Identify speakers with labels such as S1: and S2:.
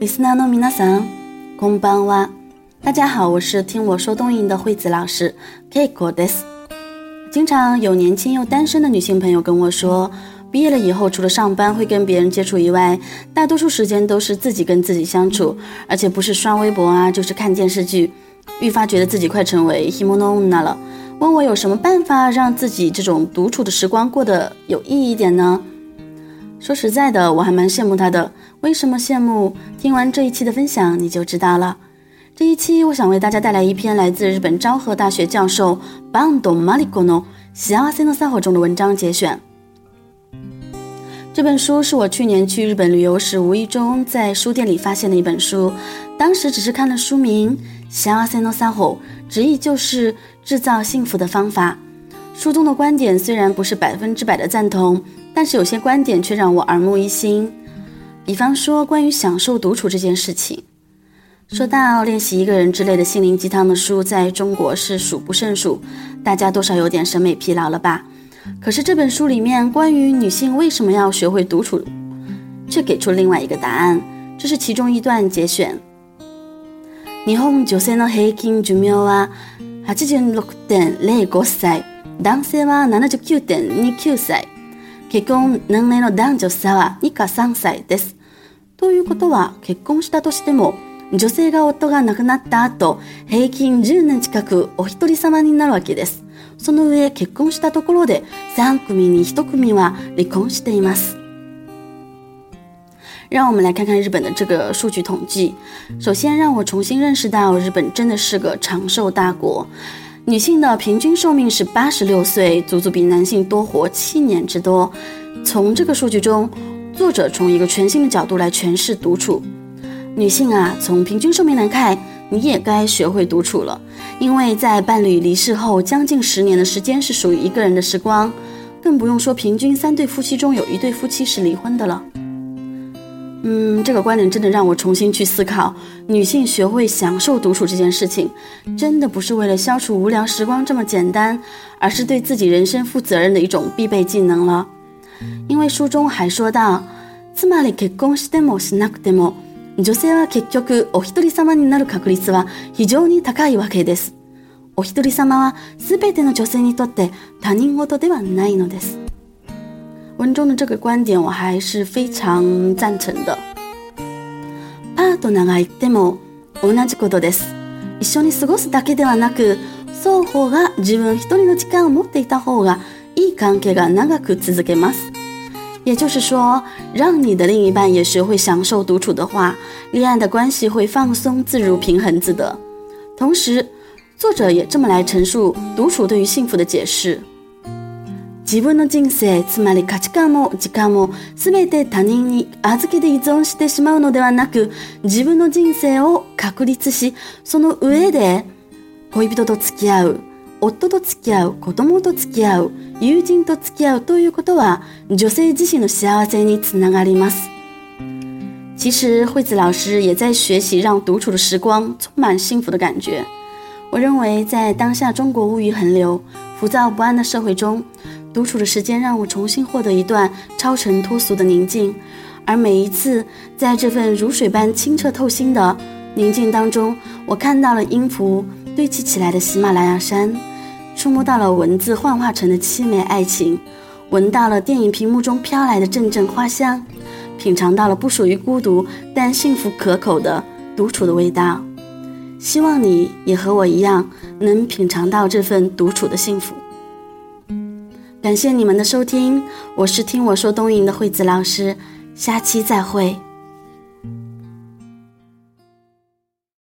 S1: 米斯纳诺米纳桑，空邦哇，大家好，我是听我说东音的惠子老师。Kiko des，经常有年轻又单身的女性朋友跟我说，毕业了以后除了上班会跟别人接触以外，大多数时间都是自己跟自己相处，而且不是刷微博啊，就是看电视剧，愈发觉得自己快成为 h i m 寂 o n 娜了。问我有什么办法让自己这种独处的时光过得有意义点呢？说实在的，我还蛮羡慕她的。为什么羡慕？听完这一期的分享，你就知道了。这一期我想为大家带来一篇来自日本昭和大学教授 Bando Mariko 的《幸せの撒火》中的文章节选。这本书是我去年去日本旅游时无意中在书店里发现的一本书，当时只是看了书名《幸せの撒火》，直译就是“制造幸福的方法”。书中的观点虽然不是百分之百的赞同，但是有些观点却让我耳目一新。比方说，关于享受独处这件事情，说到练习一个人之类的心灵鸡汤的书，在中国是数不胜数，大家多少有点审美疲劳了吧？可是这本书里面关于女性为什么要学会独处，却给出另外一个答案。这是其中一段节选。結婚年齢の男女差は2か3歳です。ということは結婚したとしても女性が夫が亡くなった後平均10年近くお一人様になるわけです。その上結婚したところで3組に1組は離婚しています。让我们来看看日本的这个数据统计。首先，让我重新认识到日本真的是个长寿大国。女性的平均寿命是八十六岁，足足比男性多活七年之多。从这个数据中，作者从一个全新的角度来诠释独处。女性啊，从平均寿命来看，你也该学会独处了。因为在伴侣离世后将近十年的时间是属于一个人的时光，更不用说平均三对夫妻中有一对夫妻是离婚的了。嗯，这个观点真的让我重新去思考，女性学会享受独处这件事情，真的不是为了消除无聊时光这么简单，而是对自己人生负责任的一种必备技能了。因为书中还说到，女性は結局お一人様になる確率は非常に高いわけです。お一人様はすべての女性にとって他人事ではないのです。文中的这个观点，我还是非常赞成的。一緒に過ごすだけではなく、双方が自分一人の時間を持っていた方がいい関係が長く続けます。也就是说，让你的另一半也学会享受独处的话，恋爱的关系会放松自如、平衡自得。同时，作者也这么来陈述独处对于幸福的解释。自分の人生つまり価値観も時間も全て他人に預けて依存してしまうのではなく自分の人生を確立しその上で恋人と付き合う夫と付き合う子供と付き合う友人と付き合うということは女性自身の幸せにつながります。其实惠子老师也在学习让独处的时光充满幸福的感觉。我认为，在当下中国物欲横流、浮躁不安的社会中，独处的时间让我重新获得一段超尘脱俗的宁静，而每一次在这份如水般清澈透心的宁静当中，我看到了音符堆积起来的喜马拉雅山，触摸到了文字幻化成的凄美爱情，闻到了电影屏幕中飘来的阵阵花香，品尝到了不属于孤独但幸福可口的独处的味道。希望你也和我一样，能品尝到这份独处的幸福。感谢你们的收听，我是听我说东营的惠子老师，下期再会。